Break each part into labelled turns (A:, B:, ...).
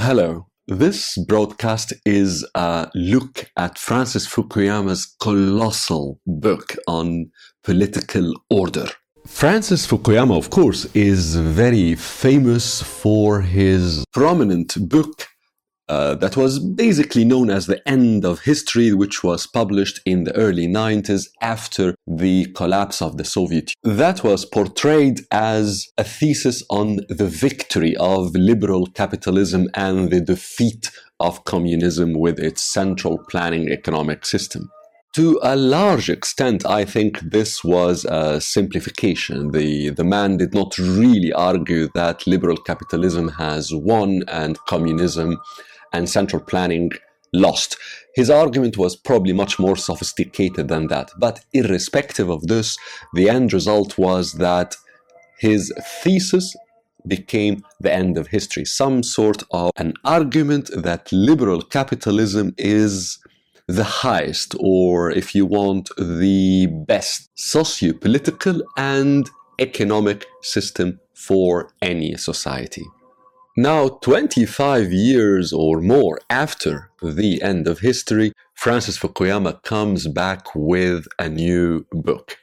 A: Hello. This broadcast is a look at Francis Fukuyama's colossal book on political order. Francis Fukuyama, of course, is very famous for his prominent book uh, that was basically known as The End of History, which was published in the early 90s after the collapse of the Soviet Union. That was portrayed as a thesis on the victory of liberal capitalism and the defeat of communism with its central planning economic system. To a large extent, I think this was a simplification. The, the man did not really argue that liberal capitalism has won and communism and central planning lost. His argument was probably much more sophisticated than that. But irrespective of this, the end result was that his thesis became the end of history, some sort of an argument that liberal capitalism is the highest, or if you want, the best socio political and economic system for any society. Now, 25 years or more after the end of history, Francis Fukuyama comes back with a new book.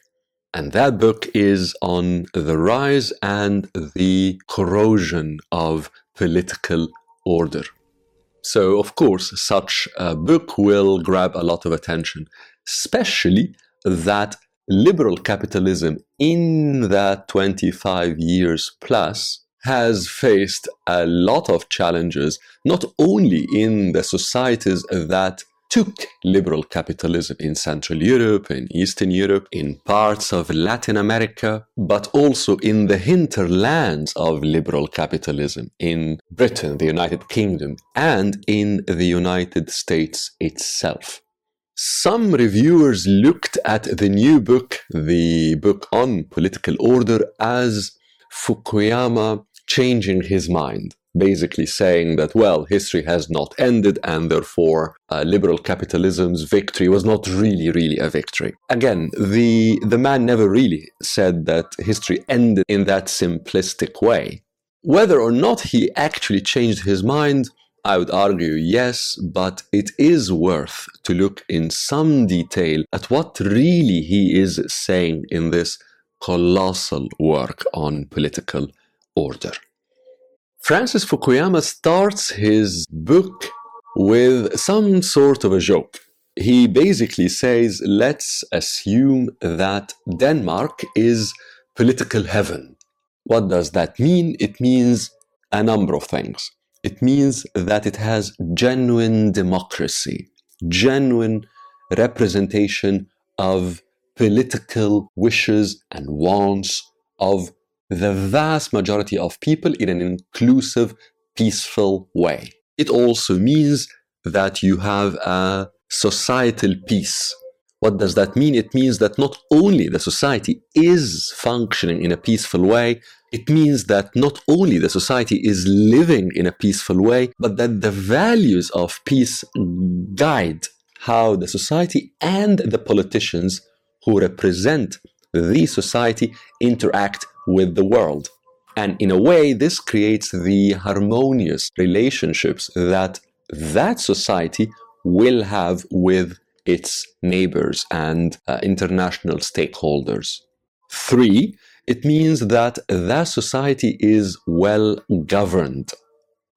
A: And that book is on the rise and the corrosion of political order. So, of course, such a book will grab a lot of attention, especially that liberal capitalism in that 25 years plus has faced a lot of challenges, not only in the societies that took liberal capitalism in Central Europe, in Eastern Europe, in parts of Latin America, but also in the hinterlands of liberal capitalism in Britain, the United Kingdom, and in the United States itself. Some reviewers looked at the new book, the book on political order, as Fukuyama changing his mind, basically saying that, well, history has not ended and therefore uh, liberal capitalism's victory was not really, really a victory. Again, the, the man never really said that history ended in that simplistic way. Whether or not he actually changed his mind, I would argue yes, but it is worth to look in some detail at what really he is saying in this colossal work on political order. Francis Fukuyama starts his book with some sort of a joke. He basically says, let's assume that Denmark is political heaven. What does that mean? It means a number of things. It means that it has genuine democracy, genuine representation of political wishes and wants of the vast majority of people in an inclusive, peaceful way. It also means that you have a societal peace. What does that mean? It means that not only the society is functioning in a peaceful way, it means that not only the society is living in a peaceful way, but that the values of peace guide how the society and the politicians who represent the society interact with the world. And in a way, this creates the harmonious relationships that that society will have with its neighbors and uh, international stakeholders. Three, it means that that society is well governed,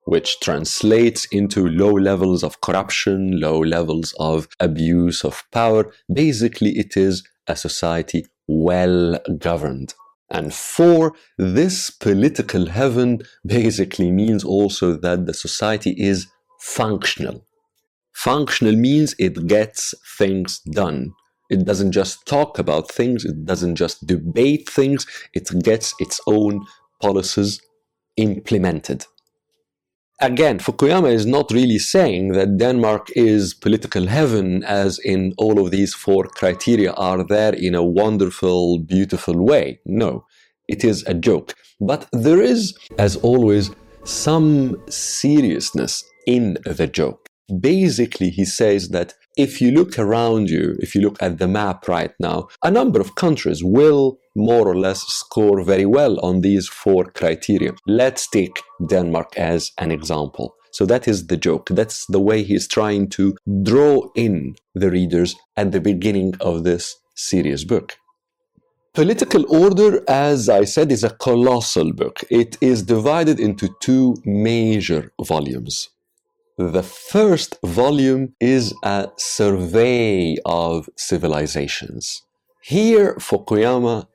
A: which translates into low levels of corruption, low levels of abuse of power. Basically, it is a society well governed. And four, this political heaven basically means also that the society is functional. Functional means it gets things done. It doesn't just talk about things, it doesn't just debate things, it gets its own policies implemented again, Fukuyama is not really saying that Denmark is political heaven, as in all of these four criteria are there in a wonderful, beautiful way. No, it is a joke. But there is, as always, some seriousness in the joke. Basically, he says that if you look around you, if you look at the map right now, a number of countries will more or less score very well on these four criteria. Let's take Denmark as an example. So that is the joke. That's the way he's trying to draw in the readers at the beginning of this serious book. Political Order, as I said, is a colossal book. It is divided into two major volumes. The first volume is a survey of civilizations. Here, Fukuyama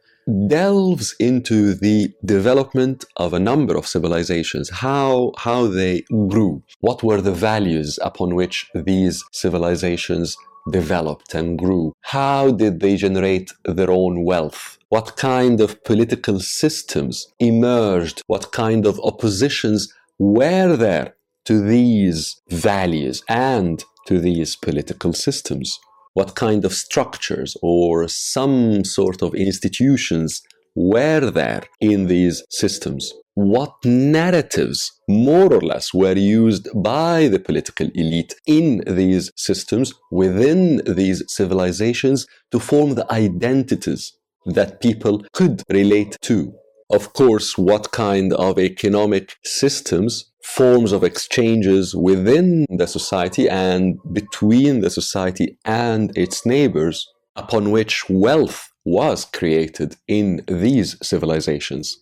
A: delves into the development of a number of civilizations, how, how they grew, what were the values upon which these civilizations developed and grew? How did they generate their own wealth? What kind of political systems emerged? What kind of oppositions were there to these values and to these political systems? What kind of structures or some sort of institutions were there in these systems? what narratives, more or less, were used by the political elite in these systems, within these civilizations, to form the identities that people could relate to. Of course, what kind of economic systems, forms of exchanges within the society and between the society and its neighbors, upon which wealth was created in these civilizations.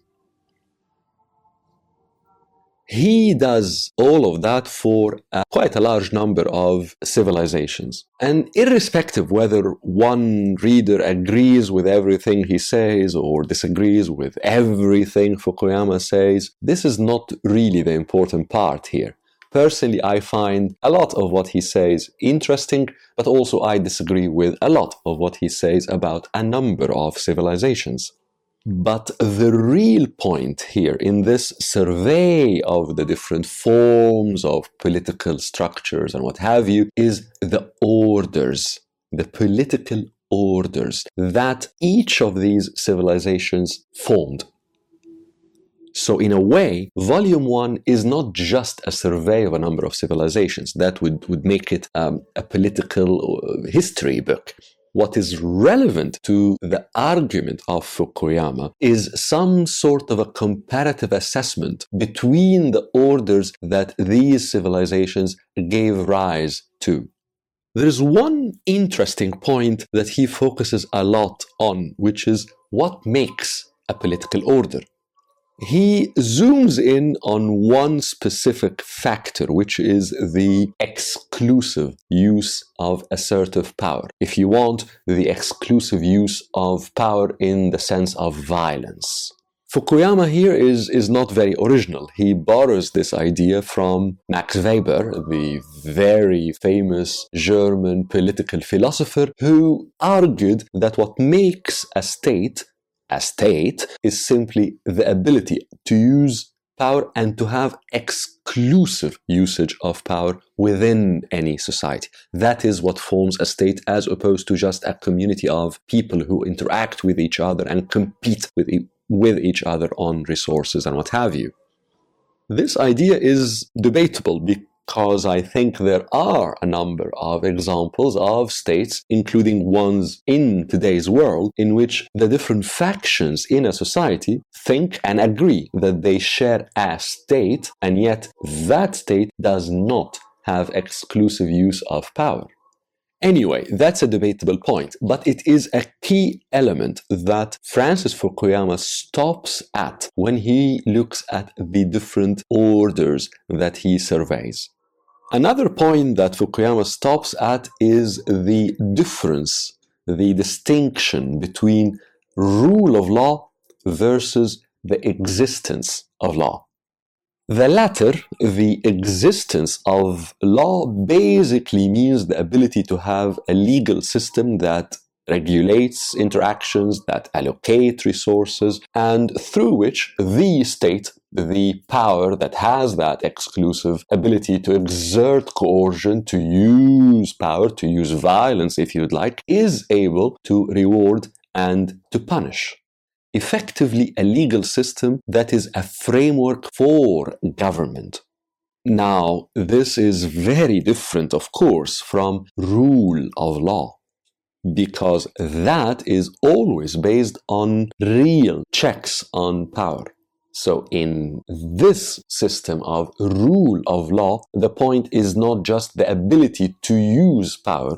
A: He does all of that for uh, quite a large number of civilizations. And irrespective whether one reader agrees with everything he says or disagrees with everything Fukuyama says, this is not really the important part here. Personally, I find a lot of what he says interesting, but also I disagree with a lot of what he says about a number of civilizations. But the real point here in this survey of the different forms of political structures and what have you is the orders, the political orders that each of these civilizations formed. So, in a way, Volume 1 is not just a survey of a number of civilizations. That would, would make it um, a political uh, history book. What is relevant to the argument of Fukuyama is some sort of a comparative assessment between the orders that these civilizations gave rise to. There is one interesting point that he focuses a lot on, which is what makes a political order he zooms in on one specific factor, which is the exclusive use of assertive power. If you want, the exclusive use of power in the sense of violence. Fukuyama here is, is not very original. He borrows this idea from Max Weber, the very famous German political philosopher, who argued that what makes a state a state is simply the ability to use power and to have exclusive usage of power within any society. That is what forms a state as opposed to just a community of people who interact with each other and compete with, e- with each other on resources and what have you. This idea is debatable because I think there are a number of examples of states, including ones in today's world, in which the different factions in a society think and agree that they share a state, and yet that state does not have exclusive use of power. Anyway, that's a debatable point, but it is a key element that Francis Fukuyama stops at when he looks at the different orders that he surveys. Another point that Fukuyama stops at is the difference, the distinction between rule of law versus the existence of law. The latter, the existence of law, basically means the ability to have a legal system that regulates interactions, that allocate resources, and through which the state the power that has that exclusive ability to exert coercion, to use power, to use violence, if you'd like, is able to reward and to punish. Effectively, a legal system that is a framework for government. Now, this is very different, of course, from rule of law because that is always based on real checks on power So, in this system of rule of law, the point is not just the ability to use power,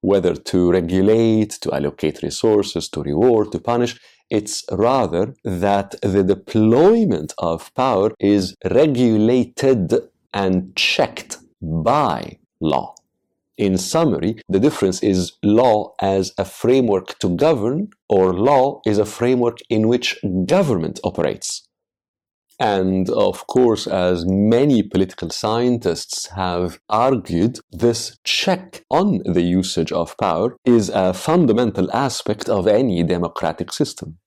A: whether to regulate, to allocate resources, to reward, to punish. It's rather that the deployment of power is regulated and checked by law. In summary, the difference is law as a framework to govern, or law is a framework in which government operates. And of course, as many political scientists have argued, this check on the usage of power is a fundamental aspect of any democratic system.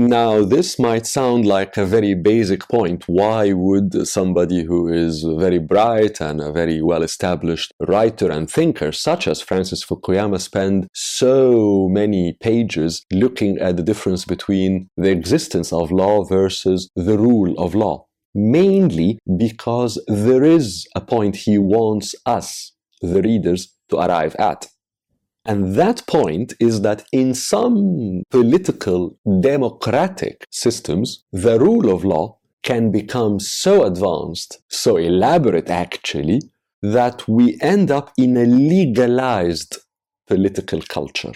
A: Now, this might sound like a very basic point. Why would somebody who is very bright and a very well established writer and thinker, such as Francis Fukuyama, spend so many pages looking at the difference between the existence of law versus the rule of law? Mainly because there is a point he wants us, the readers, to arrive at. And that point is that in some political democratic systems, the rule of law can become so advanced, so elaborate actually, that we end up in a legalized political culture.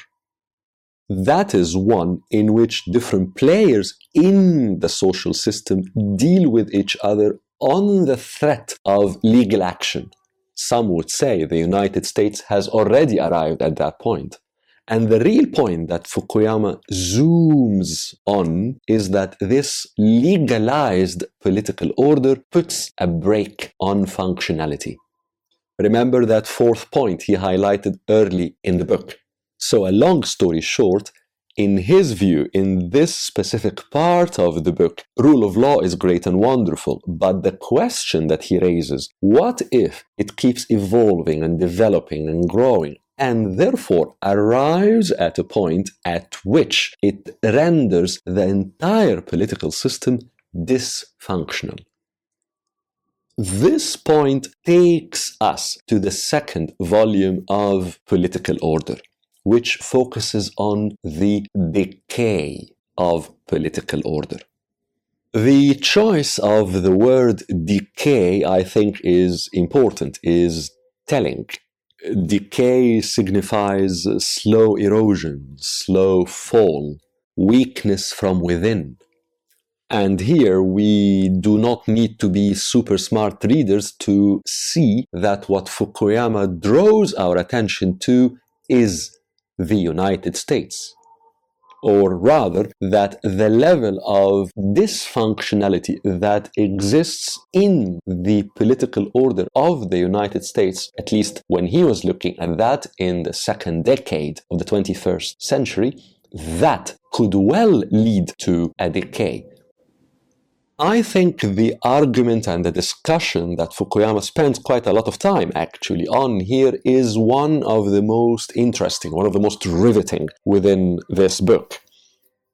A: That is one in which different players in the social system deal with each other on the threat of legal action some would say the United States has already arrived at that point. And the real point that Fukuyama zooms on is that this legalized political order puts a brake on functionality. Remember that fourth point he highlighted early in the book. So, a long story short, in his view, in this specific part of the book, rule of law is great and wonderful, but the question that he raises, what if it keeps evolving and developing and growing, and therefore arrives at a point at which it renders the entire political system dysfunctional? This point takes us to the second volume of Political Order which focuses on the decay of political order. The choice of the word decay, I think, is important, is telling. Decay signifies slow erosion, slow fall, weakness from within. And here we do not need to be super smart readers to see that what Fukuyama draws our attention to is the United States. Or rather, that the level of dysfunctionality that exists in the political order of the United States, at least when he was looking at that in the second decade of the 21st century, that could well lead to a decay I think the argument and the discussion that Fukuyama spends quite a lot of time actually on here is one of the most interesting, one of the most riveting within this book.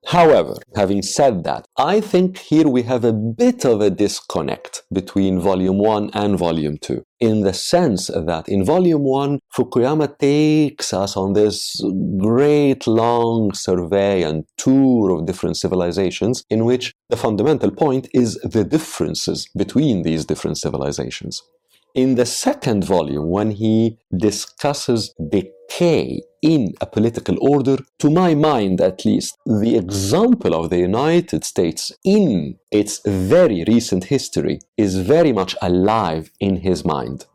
A: However, having said that, I think here we have a bit of a disconnect between Volume 1 and Volume 2, in the sense that in Volume 1, Fukuyama takes us on this great long survey and tour of different civilizations, in which the fundamental point is the differences between these different civilizations. In the second volume, when he discusses decay in a political order, to my mind at least, the example of the United States in its very recent history is very much alive in his mind.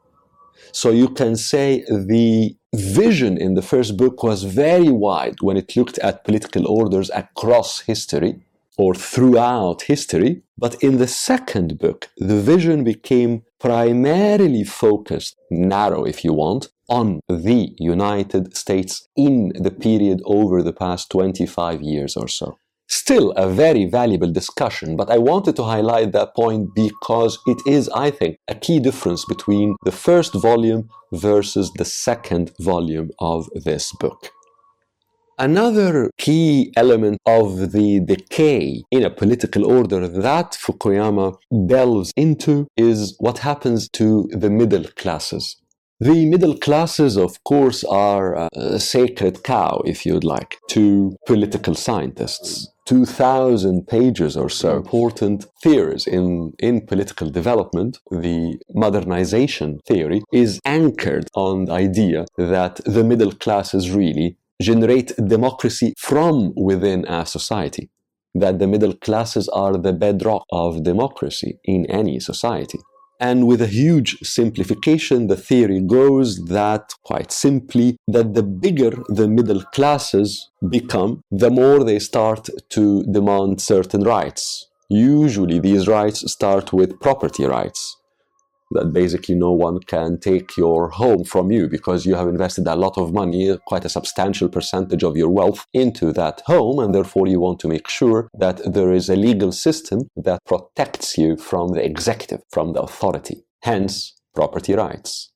A: So you can say the vision in the first book was very wide when it looked at political orders across history or throughout history. But in the second book, the vision became primarily focused, narrow if you want, on the United States in the period over the past 25 years or so. Still a very valuable discussion, but I wanted to highlight that point because it is, I think, a key difference between the first volume versus the second volume of this book. Another key element of the decay in a political order that Fukuyama delves into is what happens to the middle classes. The middle classes, of course, are a sacred cow, if you'd like, to political scientists. 2,000 pages or so important theories in, in political development, the modernization theory is anchored on the idea that the middle classes really generate democracy from within a society, that the middle classes are the bedrock of democracy in any society. And with a huge simplification, the theory goes that, quite simply, that the bigger the middle classes become, the more they start to demand certain rights. Usually, these rights start with property rights that basically no one can take your home from you because you have invested a lot of money, quite a substantial percentage of your wealth into that home, and therefore you want to make sure that there is a legal system that protects you from the executive, from the authority. Hence, property rights.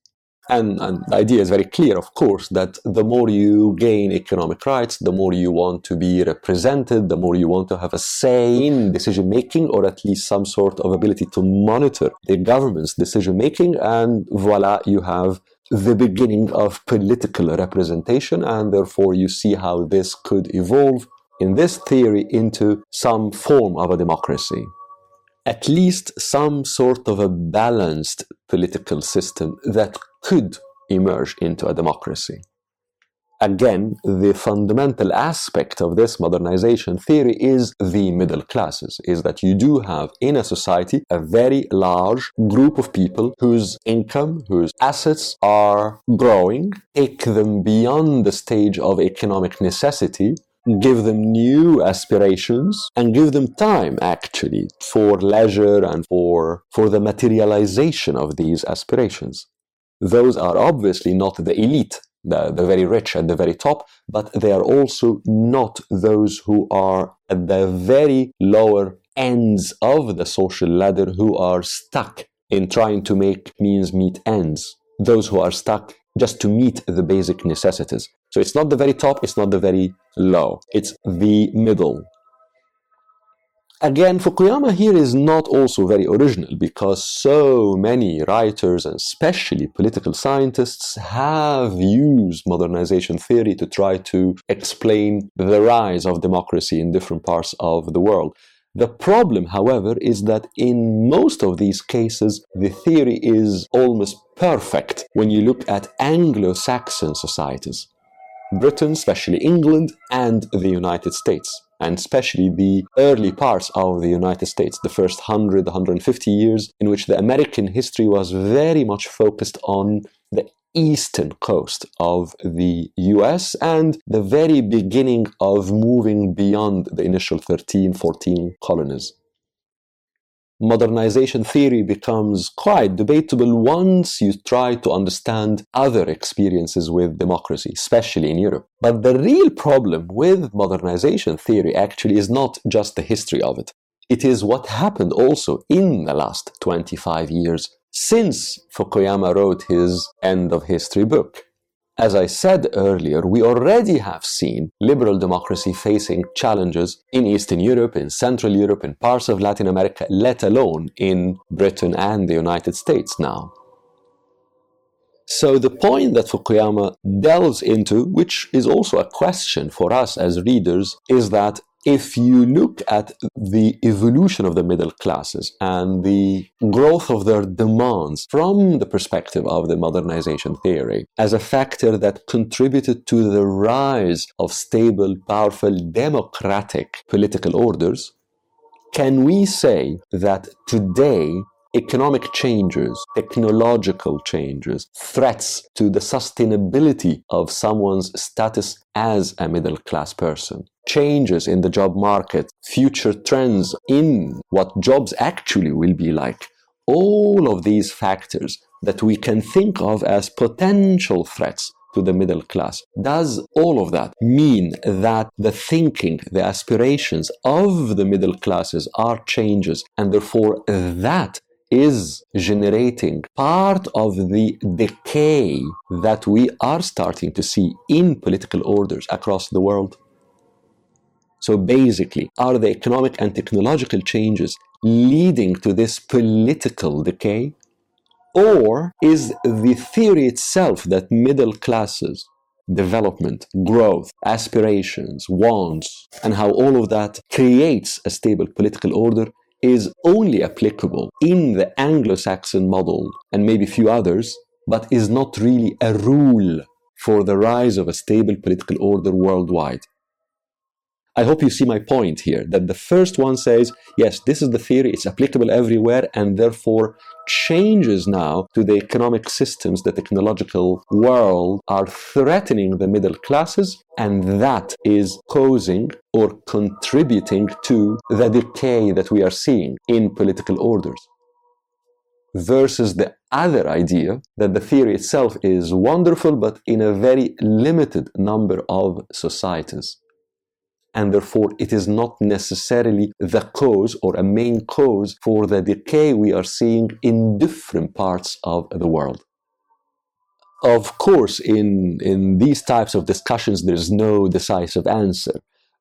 A: And, and, the idea is very clear, of course, that the more you gain economic rights, the more you want to be represented, the more you want to have a say in decision making, or at least some sort of ability to monitor the government's decision making. And voila, you have the beginning of political representation, and therefore you see how this could evolve in this theory into some form of a democracy at least some sort of a balanced political system that could emerge into a democracy. Again, the fundamental aspect of this modernization theory is the middle classes, is that you do have in a society a very large group of people whose income, whose assets are growing, take them beyond the stage of economic necessity give them new aspirations and give them time actually for leisure and for for the materialization of these aspirations those are obviously not the elite the, the very rich at the very top but they are also not those who are at the very lower ends of the social ladder who are stuck in trying to make means meet ends. Those who are stuck just to meet the basic necessities. So it's not the very top, it's not the very low, it's the middle. Again, Fukuyama here is not also very original because so many writers and especially political scientists have used modernization theory to try to explain the rise of democracy in different parts of the world. The problem, however, is that in most of these cases, the theory is almost perfect when you look at Anglo Saxon societies. Britain, especially England, and the United States, and especially the early parts of the United States, the first 100, 150 years, in which the American history was very much focused on the eastern coast of the US and the very beginning of moving beyond the initial 13, 14 colonies modernization theory becomes quite debatable once you try to understand other experiences with democracy, especially in Europe. But the real problem with modernization theory actually is not just the history of it. It is what happened also in the last 25 years since Fukuyama wrote his End of History book. As I said earlier, we already have seen liberal democracy facing challenges in Eastern Europe, in Central Europe, in parts of Latin America, let alone in Britain and the United States now. So, the point that Fukuyama delves into, which is also a question for us as readers, is that if you look at the evolution of the middle classes and the growth of their demands from the perspective of the modernization theory as a factor that contributed to the rise of stable, powerful, democratic political orders, can we say that today economic changes, technological changes, threats to the sustainability of someone's status as a middle class person, changes in the job market, future trends in what jobs actually will be like. All of these factors that we can think of as potential threats to the middle class. Does all of that mean that the thinking, the aspirations of the middle classes are changes, and therefore that is generating part of the decay that we are starting to see in political orders across the world. So basically, are the economic and technological changes leading to this political decay? Or is the theory itself that middle classes development, growth, aspirations, wants, and how all of that creates a stable political order is only applicable in the Anglo Saxon model and maybe a few others, but is not really a rule for the rise of a stable political order worldwide. I hope you see my point here that the first one says, yes, this is the theory, it's applicable everywhere, and therefore changes now to the economic systems, the technological world are threatening the middle classes, and that is causing or contributing to the decay that we are seeing in political orders. Versus the other idea that the theory itself is wonderful, but in a very limited number of societies and therefore it is not necessarily the cause or a main cause for the decay we are seeing in different parts of the world. Of course, in, in these types of discussions, there's no decisive answer.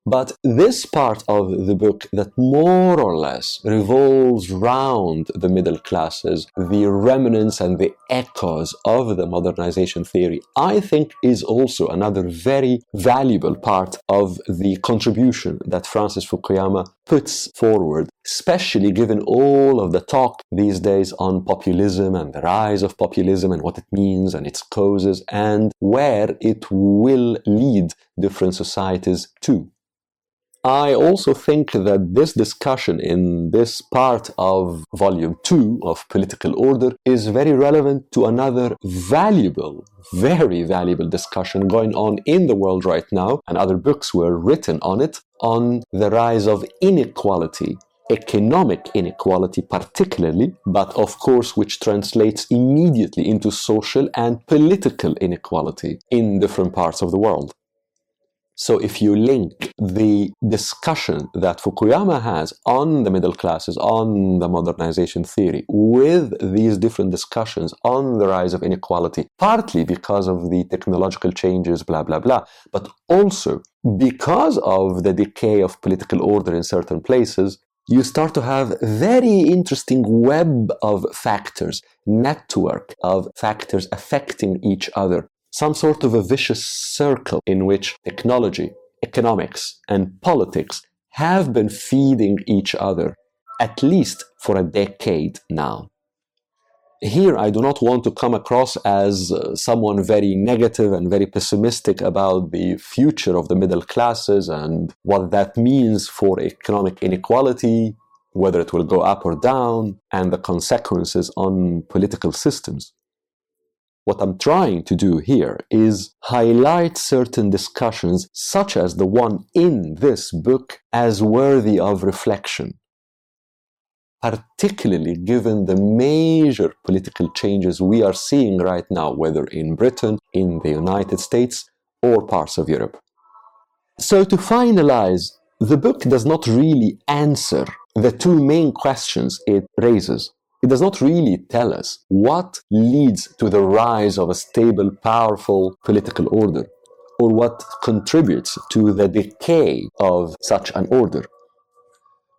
A: But this part of the book that more or less revolves round the middle classes, the remnants and the echoes of the modernization theory, I think is also another very valuable part of the contribution that Francis Fukuyama puts forward, especially given all of the talk these days on populism and the rise of populism and what it means and its causes and where it will lead different societies to. I also think that this discussion in this part of volume two of Political Order is very relevant to another valuable, very valuable discussion going on in the world right now, and other books were written on it, on the rise of inequality economic inequality particularly, but of course which translates immediately into social and political inequality in different parts of the world. So if you link the discussion that Fukuyama has on the middle classes, on the modernization theory, with these different discussions on the rise of inequality, partly because of the technological changes, blah, blah, blah, but also because of the decay of political order in certain places, you start to have very interesting web of factors, network of factors affecting each other some sort of a vicious circle in which technology, economics, and politics have been feeding each other, at least for a decade now. Here, I do not want to come across as uh, someone very negative and very pessimistic about the future of the middle classes and what that means for economic inequality, whether it will go up or down, and the consequences on political systems. What I'm trying to do here is highlight certain discussions, such as the one in this book, as worthy of reflection, particularly given the major political changes we are seeing right now, whether in Britain, in the United States, or parts of Europe. So, to finalize, the book does not really answer the two main questions it raises. It does not really tell us what leads to the rise of a stable, powerful political order, or what contributes to the decay of such an order.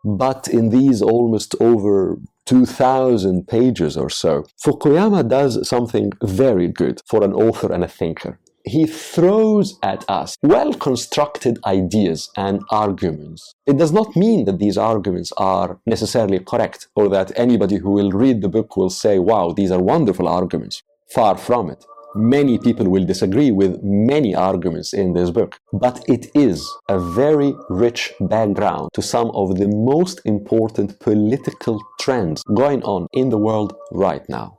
A: But in these almost over 2,000 pages or so, Fukuyama does something very good for an author and a thinker he throws at us well constructed ideas and arguments. It does not mean that these arguments are necessarily correct or that anybody who will read the book will say, wow, these are wonderful arguments. Far from it. Many people will disagree with many arguments in this book, but it is a very rich background to some of the most important political trends going on in the world right now.